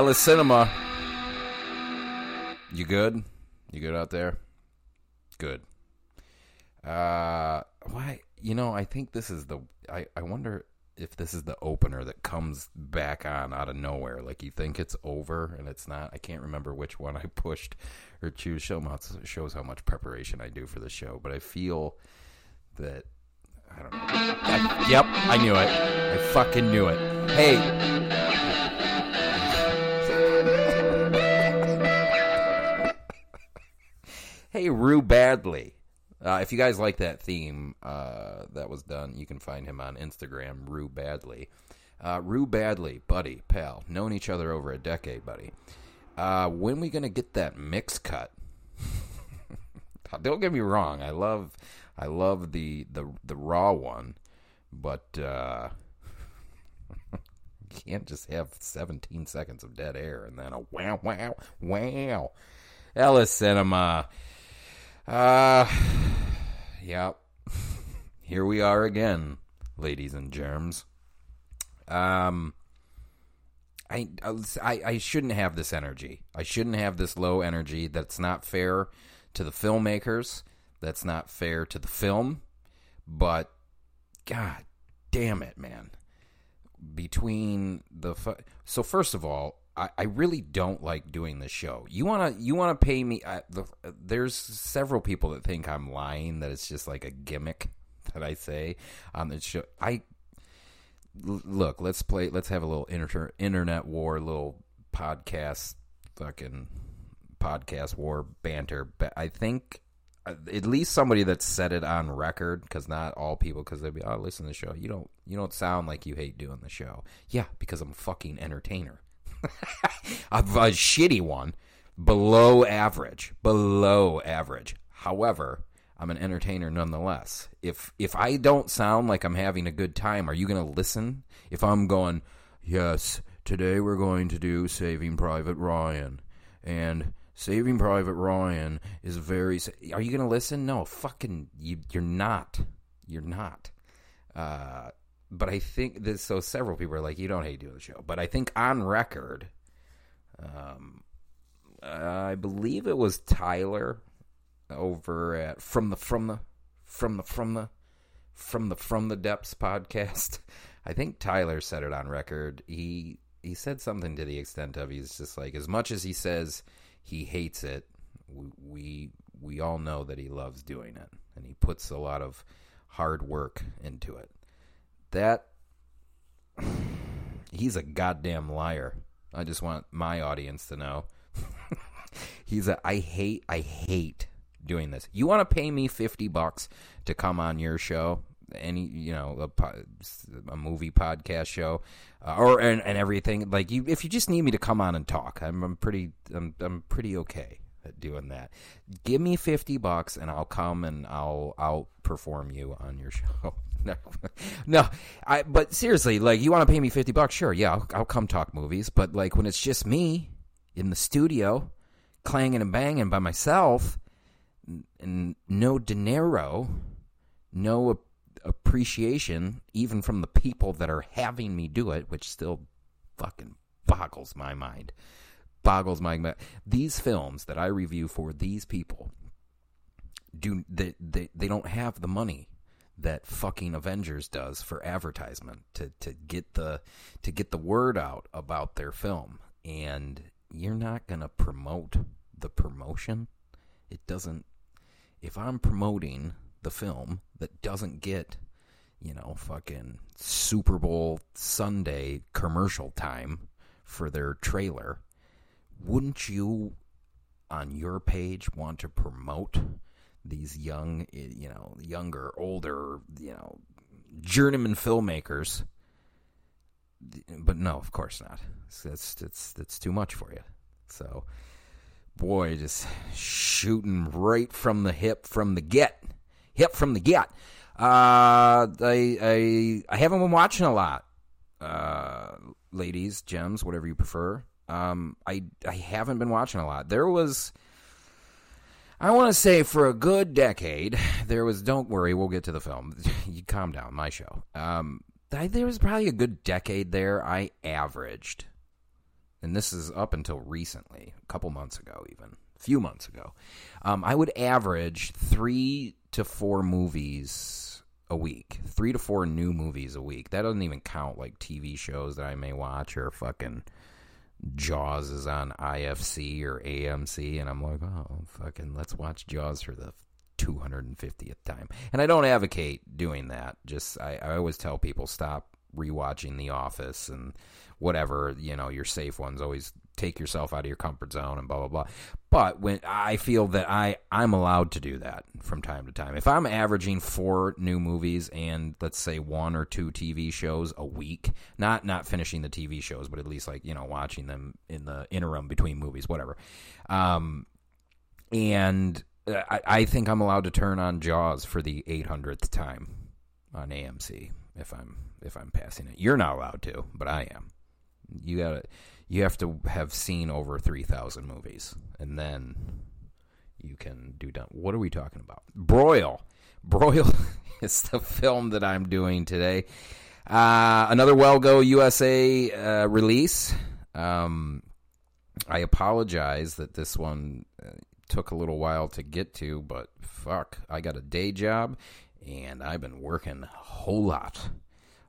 Ellis Cinema. You good? You good out there? Good. Uh, why? You know, I think this is the. I, I wonder if this is the opener that comes back on out of nowhere. Like you think it's over and it's not. I can't remember which one I pushed or choose. Show shows how much preparation I do for the show, but I feel that I don't know. I- yep, I knew it. I fucking knew it. Hey. Hey, Rue Badley. Uh, if you guys like that theme uh, that was done, you can find him on Instagram, Rue Badley. Uh, Rue Badley, buddy, pal, known each other over a decade, buddy. Uh, when we gonna get that mix cut? Don't get me wrong, I love, I love the the the raw one, but uh, can't just have 17 seconds of dead air and then a wow wow wow. Ellis Cinema. Uh, yep. Here we are again, ladies and germs. Um, I, I I shouldn't have this energy. I shouldn't have this low energy. That's not fair to the filmmakers. That's not fair to the film. But God damn it, man. Between the fu- so first of all, I, really don't like doing this show. You wanna you wanna pay me? I, the, there's several people that think I'm lying. That it's just like a gimmick that I say on the show. I look. Let's play. Let's have a little inter- internet war, little podcast, fucking podcast war banter. But I think uh, at least somebody that said it on record, because not all people, because they'd be, oh, listen to the show. You don't, you don't sound like you hate doing the show. Yeah, because I'm a fucking entertainer. A, a shitty one, below average, below average. However, I'm an entertainer nonetheless. If if I don't sound like I'm having a good time, are you going to listen? If I'm going, yes, today we're going to do Saving Private Ryan, and Saving Private Ryan is very. Are you going to listen? No, fucking, you, you're not. You're not. Uh, but I think that so several people are like, you don't hate doing the show. But I think on record, um, I believe it was Tyler over at from the from the from the from the from the from the depths podcast. I think Tyler said it on record. He he said something to the extent of he's just like as much as he says he hates it, we we, we all know that he loves doing it and he puts a lot of hard work into it. That he's a goddamn liar. I just want my audience to know. he's a I hate I hate doing this. You want to pay me 50 bucks to come on your show? Any, you know, a, a movie podcast show, uh, or and, and everything. Like you, if you just need me to come on and talk, I'm, I'm pretty, I'm, I'm pretty okay. at doing that. Give me 50 bucks and I'll come and I'll I'll perform you on your show. no, no, I. But seriously, like, you want to pay me 50 bucks? Sure, yeah, I'll, I'll come talk movies. But like, when it's just me in the studio, clanging and banging by myself, and no dinero, no appreciation, even from the people that are having me do it, which still fucking boggles my mind. Boggles my mind. These films that I review for these people do they, they they don't have the money that fucking Avengers does for advertisement to to get the to get the word out about their film. And you're not going to promote the promotion. It doesn't if I'm promoting the film that doesn't get you know fucking Super Bowl Sunday commercial time for their trailer wouldn't you on your page want to promote these young, you know, younger, older, you know, journeyman filmmakers. But no, of course not. That's that's that's too much for you. So, boy, just shooting right from the hip, from the get, hip from the get. Uh, I I I haven't been watching a lot. Uh, ladies, gems, whatever you prefer. Um, I I haven't been watching a lot. There was I want to say for a good decade, there was. Don't worry, we'll get to the film. you calm down, my show. Um, I, there was probably a good decade there. I averaged, and this is up until recently, a couple months ago, even a few months ago. Um, I would average three to four movies a week, three to four new movies a week. That doesn't even count like TV shows that I may watch or fucking Jaws is on IFC or AMC, and I'm like, oh, fucking, let's watch Jaws for the 250th time. And I don't advocate doing that. Just, I, I always tell people stop rewatching The Office and whatever, you know, your safe ones. Always take yourself out of your comfort zone and blah blah blah. But when I feel that I I'm allowed to do that from time to time. If I'm averaging four new movies and let's say one or two TV shows a week, not not finishing the TV shows, but at least like you know watching them in the interim between movies, whatever. Um, and I, I think I'm allowed to turn on Jaws for the 800th time on AMC if I'm if I'm passing it. You're not allowed to, but I am. You got to you have to have seen over 3,000 movies, and then you can do done. What are we talking about? Broil. Broil is the film that I'm doing today. Uh, another Well Go USA uh, release. Um, I apologize that this one uh, took a little while to get to, but fuck, I got a day job and I've been working a whole lot.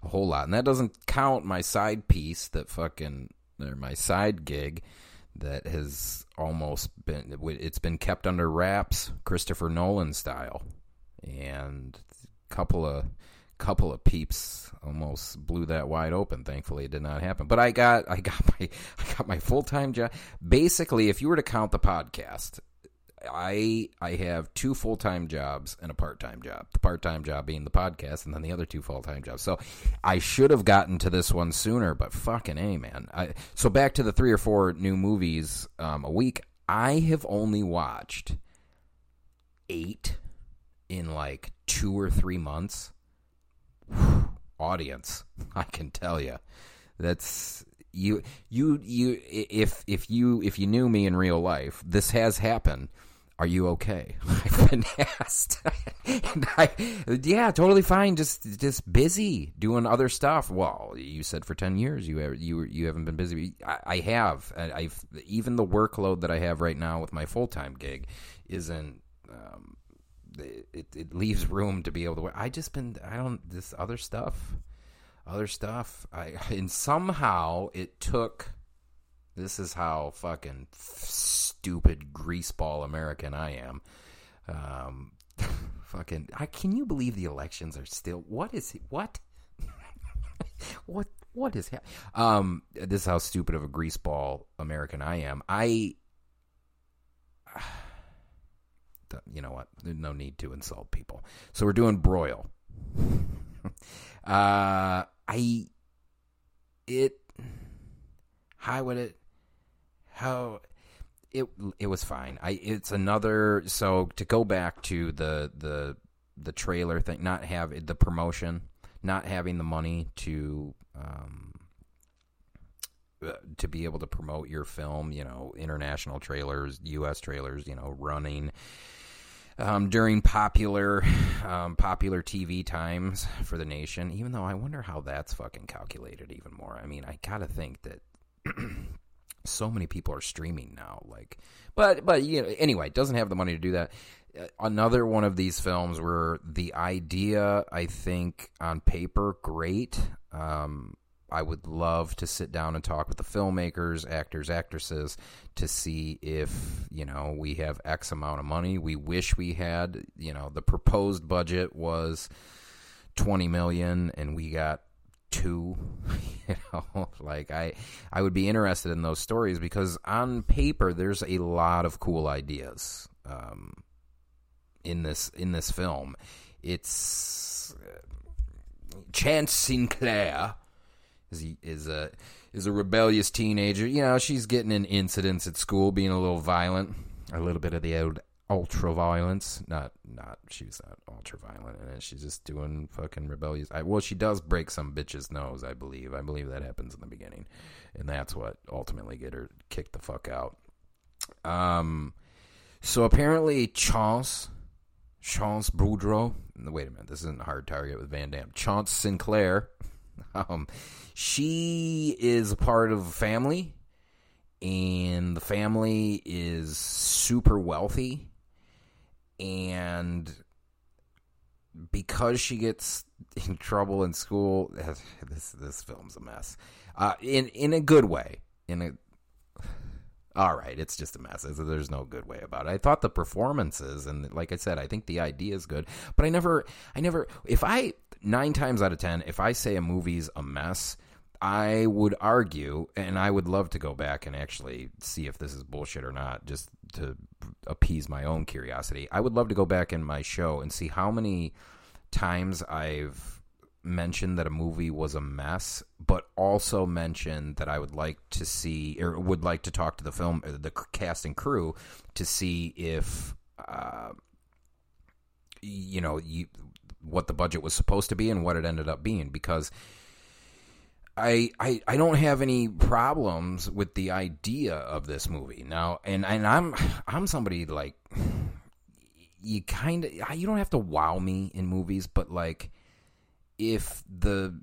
A whole lot. And that doesn't count my side piece that fucking or my side gig that has almost been it's been kept under wraps Christopher Nolan style. And a couple of couple of peeps almost blew that wide open. Thankfully it did not happen. But I got I got my I got my full-time job. Basically if you were to count the podcast I I have two full time jobs and a part time job. The part time job being the podcast, and then the other two full time jobs. So I should have gotten to this one sooner, but fucking a man. I, so back to the three or four new movies um, a week. I have only watched eight in like two or three months. Whew, audience, I can tell you, that's you you you if if you if you knew me in real life this has happened are you okay? I've been asked. and I, yeah, totally fine. Just, just busy doing other stuff. Well, you said for ten years you have, you you haven't been busy. I, I have. I've even the workload that I have right now with my full time gig isn't. Um, it, it leaves room to be able to. I just been. I don't. This other stuff, other stuff. I and somehow it took. This is how fucking stupid greaseball American I am. Um, fucking, I, can you believe the elections are still? What is it? What? what? What is happening? Um, this is how stupid of a greaseball American I am. I, you know what? No need to insult people. So we're doing broil. uh, I, it, how would it, how it it was fine. I it's another so to go back to the the the trailer thing, not have the promotion, not having the money to um uh, to be able to promote your film, you know, international trailers, U.S. trailers, you know, running um, during popular um, popular TV times for the nation. Even though I wonder how that's fucking calculated even more. I mean, I gotta think that so many people are streaming now. Like, but but you know, anyway, doesn't have the money to do that. Uh, Another one of these films where the idea, I think, on paper, great. Um, I would love to sit down and talk with the filmmakers, actors, actresses to see if, you know, we have X amount of money. We wish we had, you know, the proposed budget was 20 million and we got 2, you know, like I I would be interested in those stories because on paper there's a lot of cool ideas um in this in this film. It's uh, Chance Sinclair is is a is a rebellious teenager. You know, she's getting in incidents at school, being a little violent, a little bit of the old ultra violence. Not not she's not ultra violent in it. She's just doing fucking rebellious. I, well, she does break some bitch's nose. I believe. I believe that happens in the beginning, and that's what ultimately get her kicked the fuck out. Um, so apparently Chance. Chance Boudreaux. Wait a minute, this isn't a Hard Target with Van Damme. Chance Sinclair. Um, she is a part of a family, and the family is super wealthy. And because she gets in trouble in school, this this film's a mess. Uh, in in a good way. In a all right, it's just a mess. There's no good way about it. I thought the performances and like I said, I think the idea is good, but I never I never if I 9 times out of 10 if I say a movie's a mess, I would argue and I would love to go back and actually see if this is bullshit or not just to appease my own curiosity. I would love to go back in my show and see how many times I've mentioned that a movie was a mess, but also mentioned that I would like to see or would like to talk to the film, the cast and crew to see if, uh, you know, you, what the budget was supposed to be and what it ended up being. Because I, I I don't have any problems with the idea of this movie. Now, and and I'm I'm somebody like you kind of you don't have to wow me in movies, but like if the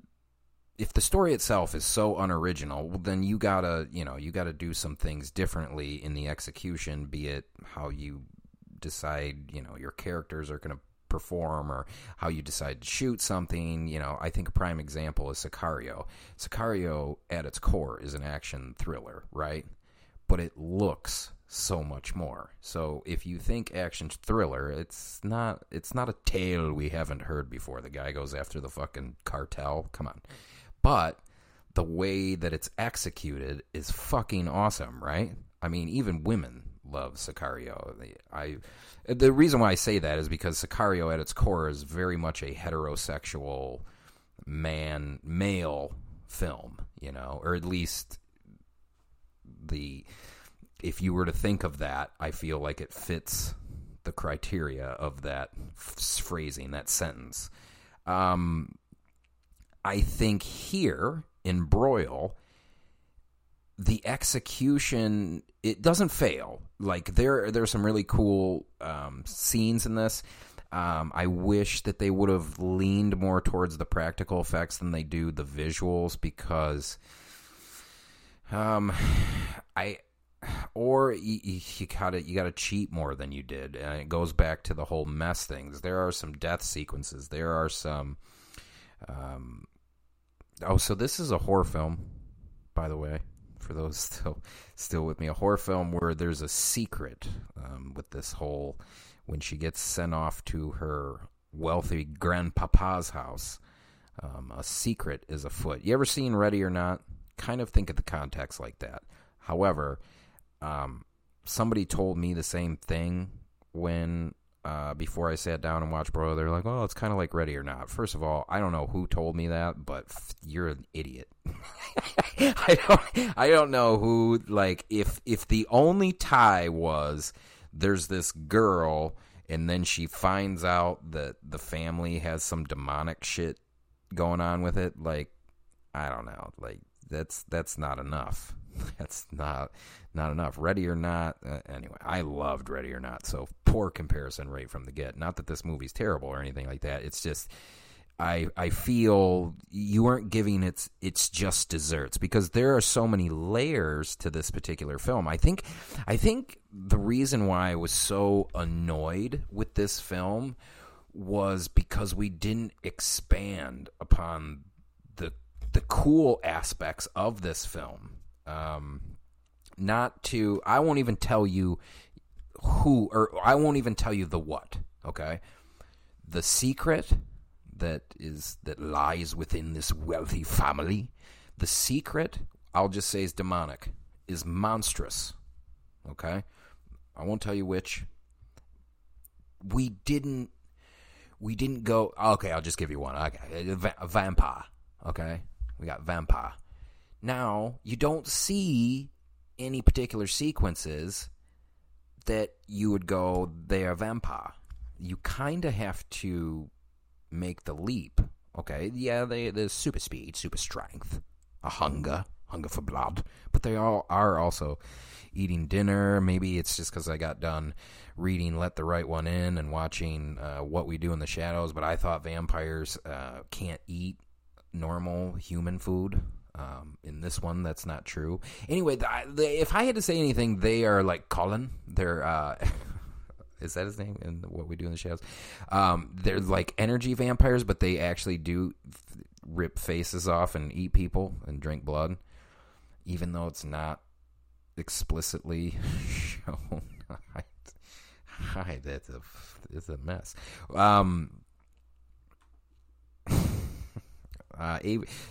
if the story itself is so unoriginal, then you gotta you know you gotta do some things differently in the execution, be it how you decide you know your characters are gonna perform or how you decide to shoot something. You know, I think a prime example is Sicario. Sicario, at its core, is an action thriller, right? But it looks so much more. So if you think action thriller, it's not it's not a tale we haven't heard before. The guy goes after the fucking cartel. Come on. But the way that it's executed is fucking awesome, right? I mean, even women love Sicario. I the reason why I say that is because Sicario at its core is very much a heterosexual man male film, you know, or at least the if you were to think of that, I feel like it fits the criteria of that phrasing, that sentence. Um, I think here in Broil, the execution it doesn't fail. Like there, there's some really cool um, scenes in this. Um, I wish that they would have leaned more towards the practical effects than they do the visuals because, um, I or you, you gotta you gotta cheat more than you did, and it goes back to the whole mess things. There are some death sequences. There are some. Um, oh, so this is a horror film, by the way. For those still still with me, a horror film where there's a secret um, with this whole when she gets sent off to her wealthy grandpapa's house. Um, a secret is afoot. You ever seen Ready or Not? Kind of think of the context like that. However, um, somebody told me the same thing when uh, before I sat down and watched Bro. They're like, "Well, it's kind of like Ready or Not." First of all, I don't know who told me that, but f- you're an idiot. I don't. I don't know who. Like, if if the only tie was there's this girl, and then she finds out that the family has some demonic shit going on with it. Like, I don't know. Like, that's that's not enough. That's not not enough. Ready or Not. Uh, anyway, I loved Ready or Not. So poor comparison right from the get. Not that this movie's terrible or anything like that. It's just I I feel you weren't giving its its just desserts because there are so many layers to this particular film. I think I think the reason why I was so annoyed with this film was because we didn't expand upon the the cool aspects of this film. Um, not to I won't even tell you who or I won't even tell you the what, okay? The secret that is that lies within this wealthy family, the secret, I'll just say is demonic, is monstrous. Okay? I won't tell you which. We didn't we didn't go okay, I'll just give you one. Okay. Vampire. Okay? We got vampire. Now, you don't see any particular sequences that you would go, they are vampire. You kind of have to make the leap. Okay, yeah, they there's super speed, super strength, a hunger, hunger for blood, but they all are also eating dinner. Maybe it's just because I got done reading "Let the Right One In" and watching uh, "What We Do in the Shadows," but I thought vampires uh, can't eat normal human food. Um, in this one, that's not true. Anyway, the, the, if I had to say anything, they are like Colin. They're uh, is that his name? And what we do in the shadows. Um, they're like energy vampires, but they actually do f- rip faces off and eat people and drink blood, even though it's not explicitly shown. Hi, that's a it's a mess. Um, uh,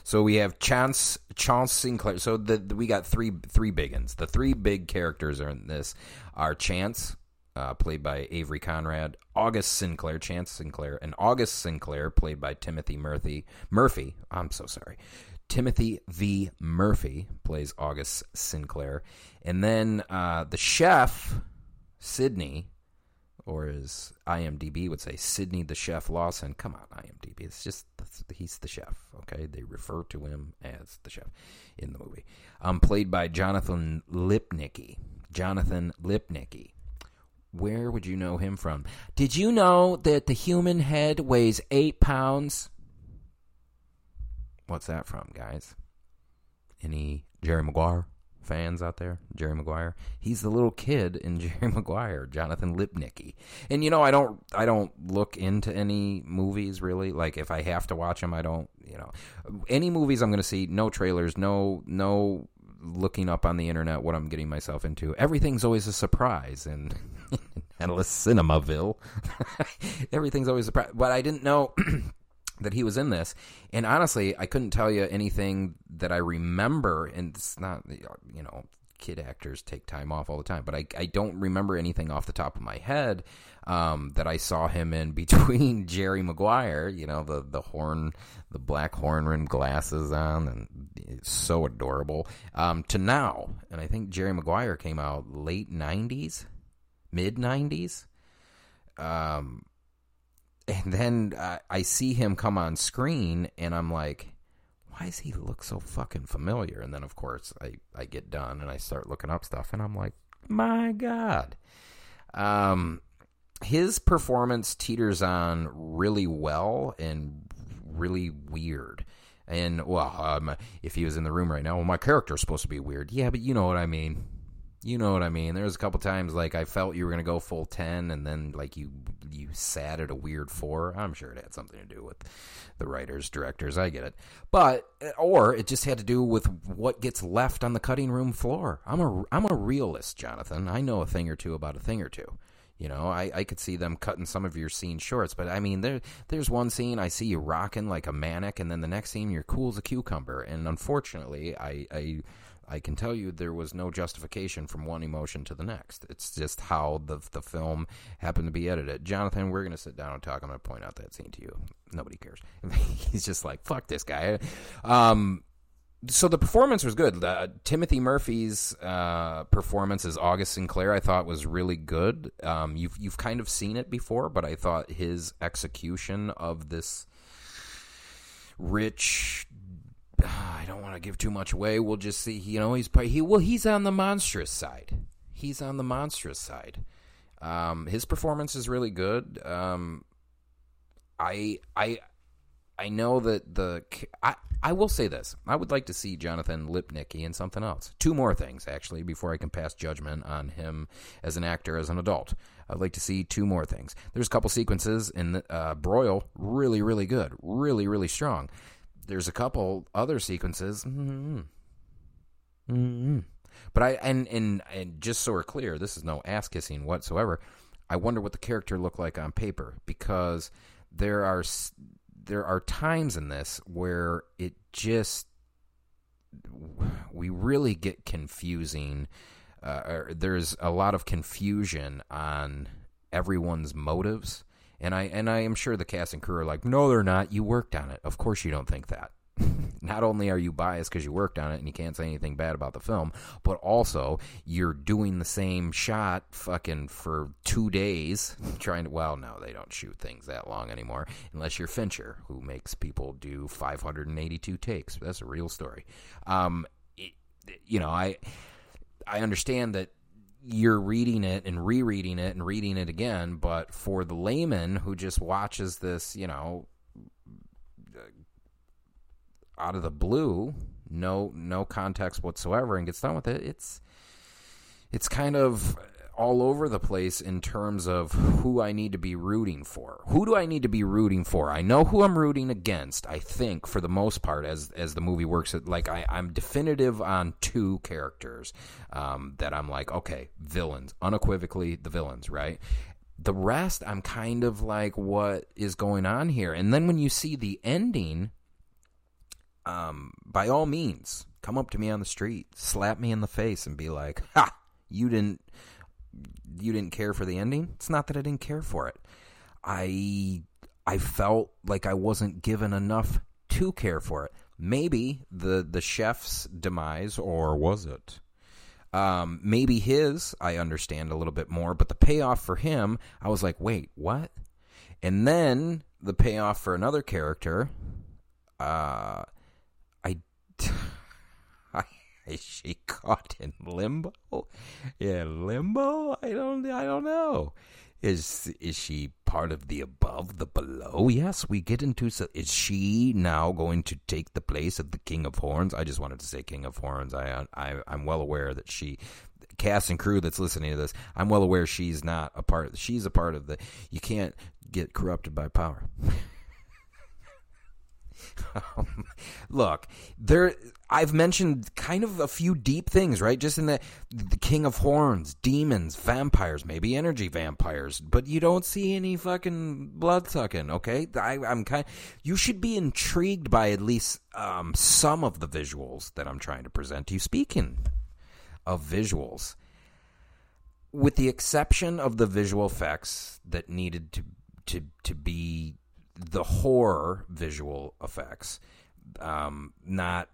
so we have Chance Chance Sinclair. So the, the, we got three three big ones. The three big characters are in this are Chance, uh, played by Avery Konrad, August Sinclair, Chance Sinclair, and August Sinclair, played by Timothy Murphy. Murphy, I'm so sorry. Timothy V. Murphy plays August Sinclair, and then uh, the chef Sydney, or as IMDb would say, Sydney the Chef Lawson. Come on, IMDb. It's just he's the chef. Okay, they refer to him as the chef in the movie. Um, played by Jonathan Lipnicki. Jonathan Lipnicki. Where would you know him from? Did you know that the human head weighs eight pounds? What's that from, guys? Any Jerry Maguire fans out there? Jerry Maguire. He's the little kid in Jerry Maguire, Jonathan Lipnicki. And you know, I don't, I don't look into any movies really. Like if I have to watch them, I don't. You know, any movies I'm going to see, no trailers, no, no looking up on the internet what I'm getting myself into. Everything's always a surprise, and Endless Cinemaville. Everything's always a surprise. But I didn't know that he was in this, and honestly, I couldn't tell you anything that I remember. And it's not, you know, kid actors take time off all the time, but I, I don't remember anything off the top of my head um, that I saw him in between Jerry Maguire, you know, the the horn, the black horn rim glasses on, and it's so adorable. Um, to now, and I think Jerry Maguire came out late '90s, mid '90s. Um, and then uh, I see him come on screen, and I'm like, why does he look so fucking familiar? And then, of course, I, I get done and I start looking up stuff, and I'm like, my God. Um, his performance teeters on really well and really weird. And, well, um, if he was in the room right now, well, my character's supposed to be weird. Yeah, but you know what I mean. You know what I mean. There was a couple times like I felt you were to go full 10 and then like you you sat at a weird 4. I'm sure it had something to do with the writers, directors, I get it. But or it just had to do with what gets left on the cutting room floor. I'm a I'm a realist, Jonathan. I know a thing or two about a thing or two. You know, I, I could see them cutting some of your scene shorts, but I mean, there there's one scene I see you rocking like a manic, and then the next scene you're cool as a cucumber. And unfortunately, I, I I can tell you there was no justification from one emotion to the next. It's just how the the film happened to be edited. Jonathan, we're going to sit down and talk. I'm going to point out that scene to you. Nobody cares. He's just like, fuck this guy. Um, so the performance was good. Timothy Murphy's uh, performance as August Sinclair, I thought, was really good. Um, you've you've kind of seen it before, but I thought his execution of this rich. I don't want to give too much away. We'll just see. You know, he's he well, he's on the monstrous side. He's on the monstrous side. Um, his performance is really good. Um, I I I know that the I I will say this. I would like to see Jonathan Lipnicki in something else. Two more things actually before I can pass judgment on him as an actor as an adult. I'd like to see two more things. There's a couple sequences in uh, Broil really really good, really really strong. There's a couple other sequences. Mm-hmm. Mm-hmm. But I and, and and just so we're clear, this is no ass kissing whatsoever. I wonder what the character looked like on paper because there are there are times in this where it just we really get confusing. Uh, there's a lot of confusion on everyone's motives, and I and I am sure the cast and crew are like, no, they're not. You worked on it. Of course, you don't think that. not only are you biased because you worked on it and you can't say anything bad about the film, but also you're doing the same shot fucking for two days trying to. Well, no, they don't shoot things that long anymore unless you're Fincher, who makes people do 582 takes. That's a real story. Um, it, you know, I I understand that you're reading it and rereading it and reading it again, but for the layman who just watches this, you know, uh, out of the blue, no no context whatsoever, and gets done with it, it's it's kind of all over the place in terms of who I need to be rooting for. Who do I need to be rooting for? I know who I'm rooting against. I think for the most part, as as the movie works, like I, I'm definitive on two characters um, that I'm like, okay, villains, unequivocally the villains, right? The rest, I'm kind of like, what is going on here? And then when you see the ending, um, by all means, come up to me on the street, slap me in the face, and be like, "Ha! You didn't, you didn't care for the ending." It's not that I didn't care for it. I, I felt like I wasn't given enough to care for it. Maybe the the chef's demise, or was it? Um, maybe his, I understand a little bit more, but the payoff for him, I was like, wait, what? And then the payoff for another character, uh, Is she caught in limbo? Yeah, limbo? I don't I don't know. Is is she part of the above, the below? Yes, we get into so is she now going to take the place of the King of Horns? I just wanted to say King of Horns. I I I'm well aware that she cast and crew that's listening to this, I'm well aware she's not a part she's a part of the you can't get corrupted by power. Um, look, there. I've mentioned kind of a few deep things, right? Just in the the King of Horns, demons, vampires, maybe energy vampires, but you don't see any fucking blood sucking. Okay, I, am kind. You should be intrigued by at least um, some of the visuals that I'm trying to present to you. Speaking of visuals, with the exception of the visual effects that needed to to to be the horror visual effects. Um, not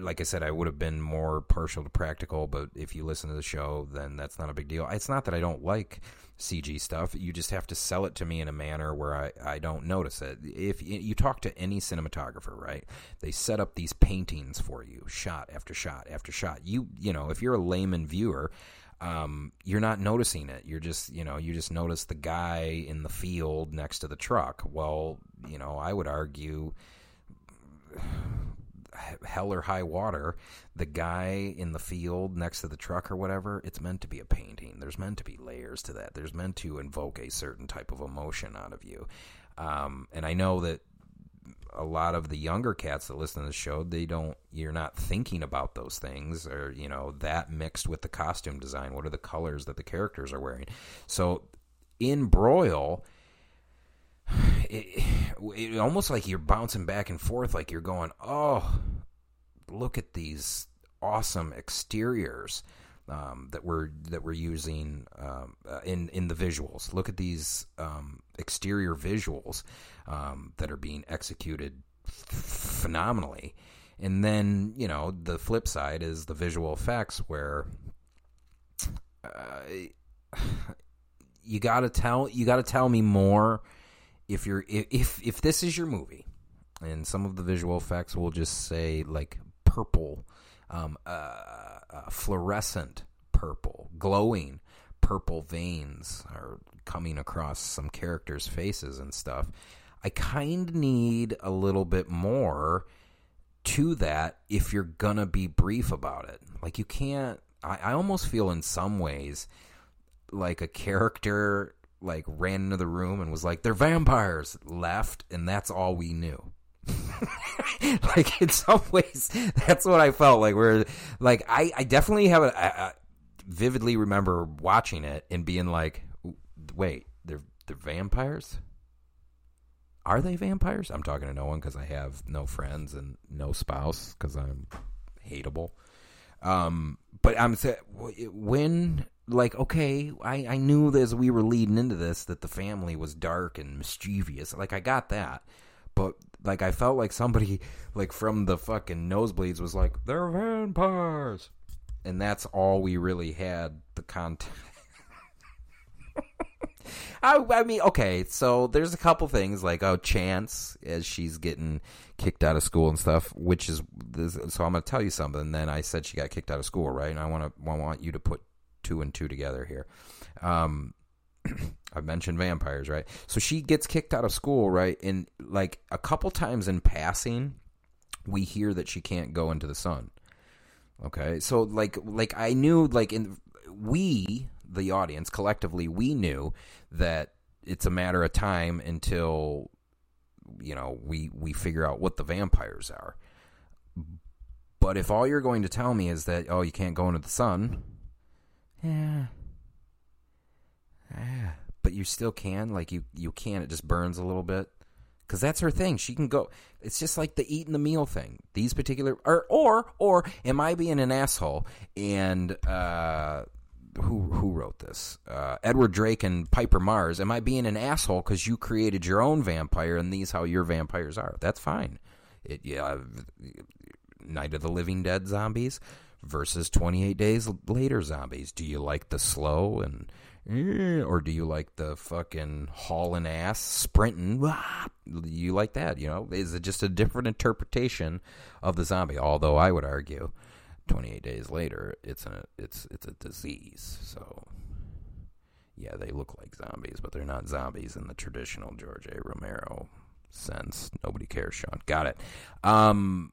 like I said, I would have been more partial to practical, but if you listen to the show, then that's not a big deal. It's not that I don't like CG stuff. You just have to sell it to me in a manner where I, I don't notice it. If you talk to any cinematographer, right, they set up these paintings for you, shot after shot after shot. You you know, if you're a layman viewer, um, you're not noticing it. You're just, you know, you just notice the guy in the field next to the truck. Well, you know, I would argue hell or high water, the guy in the field next to the truck or whatever, it's meant to be a painting. There's meant to be layers to that. There's meant to invoke a certain type of emotion out of you. Um, and I know that a lot of the younger cats that listen to the show, they don't. You're not thinking about those things, or you know that mixed with the costume design. What are the colors that the characters are wearing? So in Broil, it, it almost like you're bouncing back and forth, like you're going, "Oh, look at these awesome exteriors um, that we're that we're using um, uh, in in the visuals. Look at these um, exterior visuals um, that are being executed phenomenally. And then you know the flip side is the visual effects where uh, you got to tell you got to tell me more if you're if if this is your movie and some of the visual effects will just say like purple um, uh, uh, fluorescent purple glowing purple veins are coming across some characters faces and stuff i kind of need a little bit more to that if you're gonna be brief about it like you can't I, I almost feel in some ways like a character like ran into the room and was like, "They're vampires." Left, and that's all we knew. like in some ways, that's what I felt like. Where like I, I definitely have a, vividly remember watching it and being like, "Wait, they're they're vampires." Are they vampires? I'm talking to no one because I have no friends and no spouse because I'm hateable. Um, but I'm saying when like okay I, I knew as we were leading into this that the family was dark and mischievous like i got that but like i felt like somebody like from the fucking nosebleeds was like they're vampires and that's all we really had the content I, I mean, okay, so there's a couple things like oh, Chance as she's getting kicked out of school and stuff, which is this, so I'm going to tell you something. Then I said she got kicked out of school, right? And I want to I want you to put two and two together here. Um, I mentioned vampires, right? So she gets kicked out of school, right? And like a couple times in passing, we hear that she can't go into the sun. Okay, so like like I knew like in we the audience collectively we knew that it's a matter of time until you know we we figure out what the vampires are. But if all you're going to tell me is that oh you can't go into the sun, yeah. Yeah. But you still can. Like you, you can. It just burns a little bit. Because that's her thing. She can go. It's just like the eating the meal thing. These particular, or or or am I being an asshole? And uh, who who wrote this? Uh, Edward Drake and Piper Mars. Am I being an asshole because you created your own vampire and these how your vampires are? That's fine. It yeah, Night of the Living Dead zombies versus 28 days later zombies. Do you like the slow and eh, or do you like the fucking hauling ass sprinting? You like that, you know? Is it just a different interpretation of the zombie? Although I would argue 28 days later it's a it's it's a disease. So yeah, they look like zombies, but they're not zombies in the traditional George A. Romero sense. Nobody cares, Sean. Got it. Um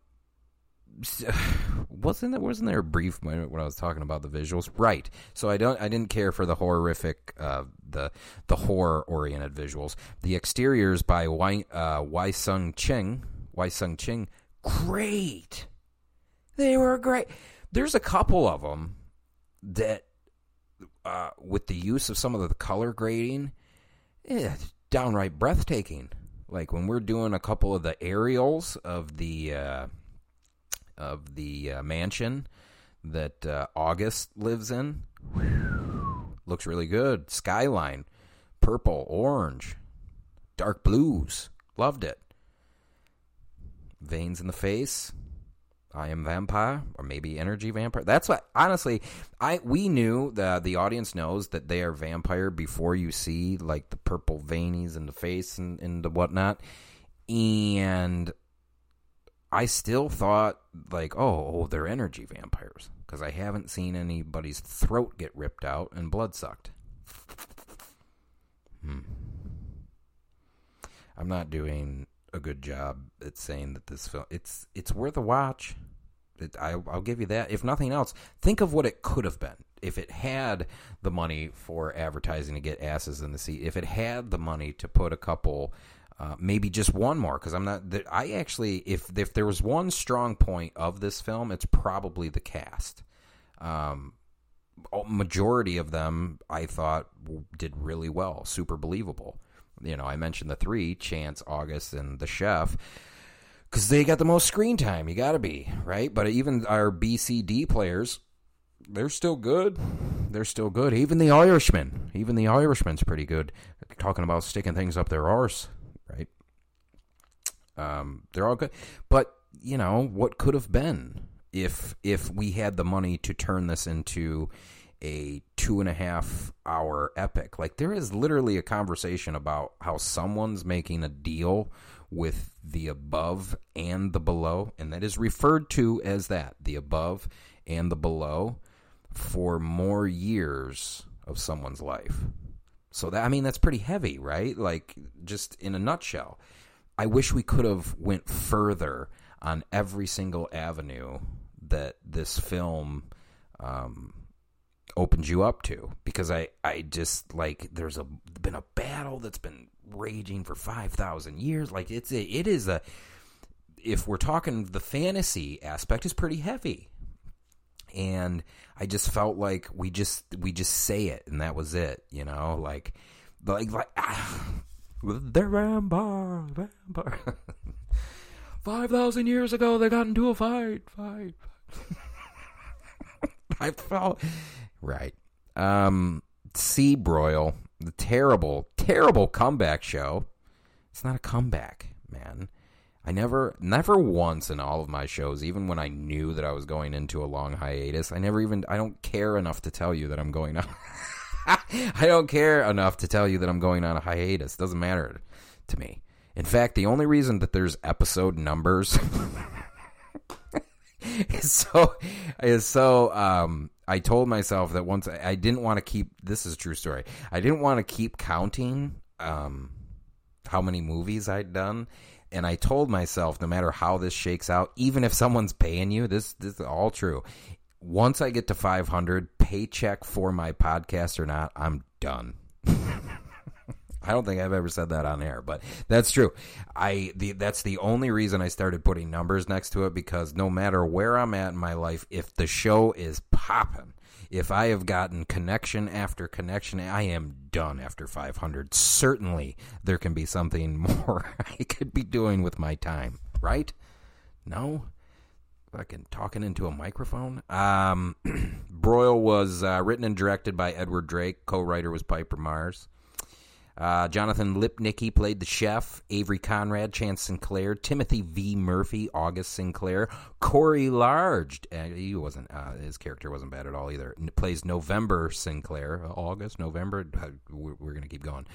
wasn't there wasn't there a brief moment when I was talking about the visuals? Right. So I don't I didn't care for the horrific uh, the the horror oriented visuals. The exteriors by Wai uh, Sung Ching Wai Sung Ching great. They were great. There's a couple of them that uh, with the use of some of the color grading, yeah, downright breathtaking. Like when we're doing a couple of the aerials of the uh, of the uh, mansion that uh, August lives in. Looks really good. Skyline, purple, orange, dark blues. Loved it. Veins in the face. I am vampire, or maybe energy vampire. That's what honestly, I we knew the the audience knows that they are vampire before you see like the purple veinies in the face and, and the whatnot. And I still thought like, oh, oh, they're energy vampires because I haven't seen anybody's throat get ripped out and blood sucked. Hmm. I'm not doing a good job at saying that this film it's it's worth a watch. It, I, I'll give you that. If nothing else, think of what it could have been if it had the money for advertising to get asses in the seat. If it had the money to put a couple uh, maybe just one more because I'm not. I actually, if if there was one strong point of this film, it's probably the cast. Um, majority of them I thought did really well, super believable. You know, I mentioned the three: Chance, August, and the chef. because they got the most screen time. You got to be right. But even our BCD players, they're still good. They're still good. Even the Irishman, even the Irishman's pretty good. Talking about sticking things up their arse, right? Um, they're all good. But you know what could have been if if we had the money to turn this into a two and a half hour epic. Like there is literally a conversation about how someone's making a deal with the above and the below, and that is referred to as that the above and the below for more years of someone's life. So that I mean that's pretty heavy, right? Like just in a nutshell. I wish we could have went further on every single avenue that this film um, opens you up to because I, I just like there's a been a battle that's been raging for 5000 years like it's a, it is a if we're talking the fantasy aspect is pretty heavy and I just felt like we just we just say it and that was it you know like like like ah, they're vampire vampire 5000 years ago they got into a fight fight, fight. I felt right. Um, Sea Broil, the terrible, terrible comeback show. It's not a comeback, man. I never, never once in all of my shows, even when I knew that I was going into a long hiatus, I never even, I don't care enough to tell you that I'm going on. I don't care enough to tell you that I'm going on a hiatus. Doesn't matter to me. In fact, the only reason that there's episode numbers is so is so um I told myself that once I, I didn't want to keep this is true story. I didn't want to keep counting um how many movies I'd done and I told myself no matter how this shakes out, even if someone's paying you, this this is all true. Once I get to 500 paycheck for my podcast or not, I'm done. I don't think I've ever said that on air, but that's true. I the, that's the only reason I started putting numbers next to it because no matter where I'm at in my life, if the show is popping, if I have gotten connection after connection, I am done after 500. Certainly, there can be something more I could be doing with my time, right? No, fucking talking into a microphone. Um, Broil was uh, written and directed by Edward Drake. Co-writer was Piper Mars. Uh, Jonathan Lipnicki played the chef. Avery Konrad, Chance Sinclair. Timothy V. Murphy, August Sinclair. Corey Large, uh, he wasn't. Uh, his character wasn't bad at all either. N- plays November Sinclair. August, November. Uh, we're, we're going to keep going.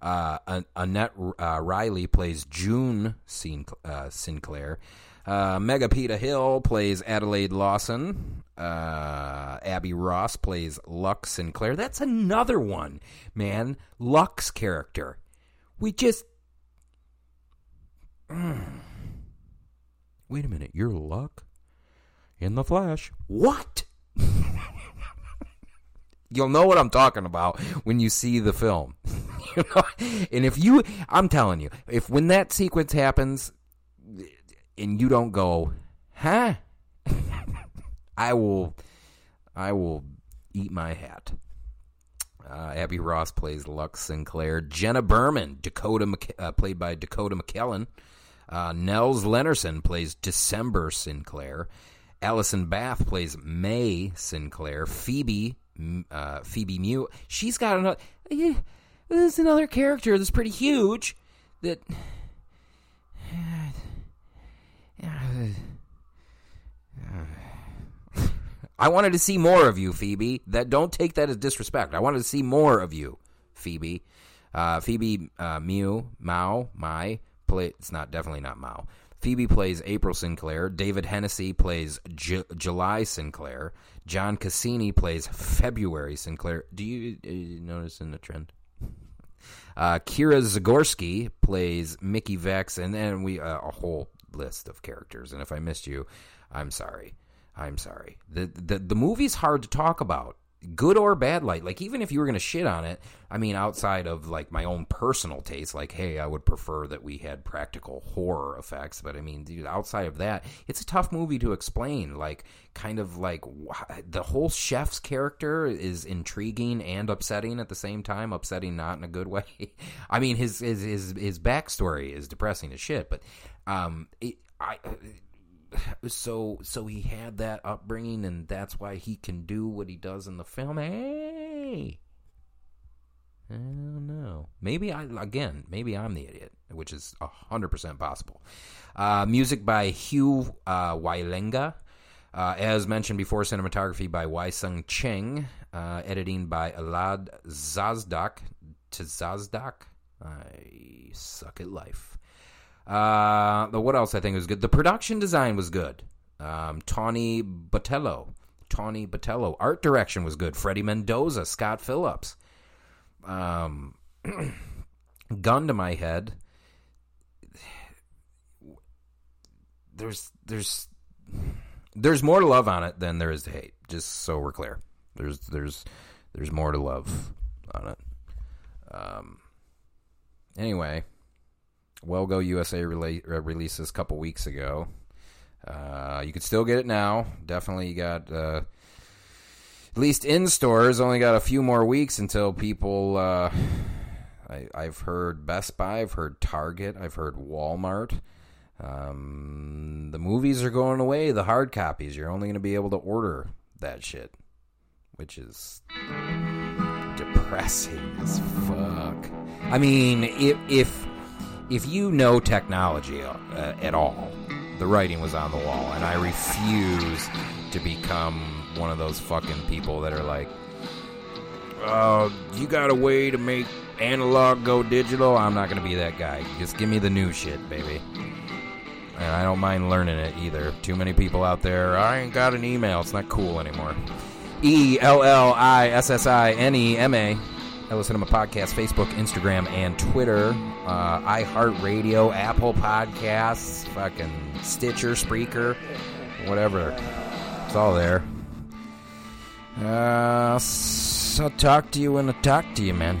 Uh, An- Annette uh, Reilly plays June Sin- Sinclair. Uh, Megapita Hill plays Adelaide Lawson. Uh, Abby Ross plays Lux Sinclair. That's another one, man. Lux character. We just. Mm. Wait a minute. You're Luck? In the Flash. What? You'll know what I'm talking about when you see the film. you know? And if you, I'm telling you, if when that sequence happens, and you don't go, huh? I will, I will eat my hat. Uh, Abby Ross plays Lux Sinclair. Jenna Berman, Dakota, uh, played by Dakota McKellen. Uh, Nels Lennarson plays December Sinclair. Allison Bath plays May Sinclair. Phoebe, uh, Phoebe Mew. She's got another. Yeah, there's another character that's pretty huge. That I wanted to see more of you, Phoebe. That don't take that as disrespect. I wanted to see more of you, Phoebe. Uh, Phoebe uh, Mew Mao Mai play. It's not definitely not Mao. Phoebe plays April Sinclair. David Hennessy plays J- July Sinclair. John Cassini plays February Sinclair. Do you, uh, notice in the trend? Uh, Kira Zagorski plays Mickey Vex, and then we uh, a whole list of characters. And if I missed you, I'm sorry. I'm sorry. The the the movie's hard to talk about. Good or bad light. Like even if you were going to shit on it, I mean outside of like my own personal taste like hey, I would prefer that we had practical horror effects, but I mean dude, outside of that, it's a tough movie to explain. Like kind of like the whole chef's character is intriguing and upsetting at the same time, upsetting not in a good way. I mean his his his his backstory is depressing as shit, but um, it, I so so he had that upbringing and that's why he can do what he does in the film. Hey. I don't know. Maybe I again. Maybe I'm the idiot, which is hundred percent possible. Uh, music by Hugh uh, Wielenga, uh, as mentioned before. Cinematography by Wai Sung Cheng. Uh, editing by Alad Zazdak. To Zazdak. I suck at life. Uh, what else I think was good? The production design was good. Um, Tawny Botello. Tawny Botello. Art direction was good. Freddie Mendoza. Scott Phillips um, gun to my head. There's there's there's more to love on it than there is to hate. Just so we're clear, there's there's there's more to love on it. Um. Anyway, Well Go USA rela- uh, released a couple weeks ago. Uh, you can still get it now. Definitely got uh, at least in stores. Only got a few more weeks until people. Uh, I, I've heard Best Buy. I've heard Target. I've heard Walmart. Um, the movies are going away. The hard copies. You're only going to be able to order that shit, which is depressing as fuck. I mean, if if if you know technology uh, at all, the writing was on the wall, and I refuse to become one of those fucking people that are like, uh, you got a way to make analog go digital. I'm not gonna be that guy. Just give me the new shit, baby. And I don't mind learning it either. Too many people out there. I ain't got an email. It's not cool anymore. E L L I S S I N E M A. Ellis Sinema Podcast, Facebook, Instagram, and Twitter. Uh, iHeartRadio, Apple Podcasts, fucking Stitcher, Spreaker, whatever. It's all there. Uh, I'll talk to you when I talk to you, man.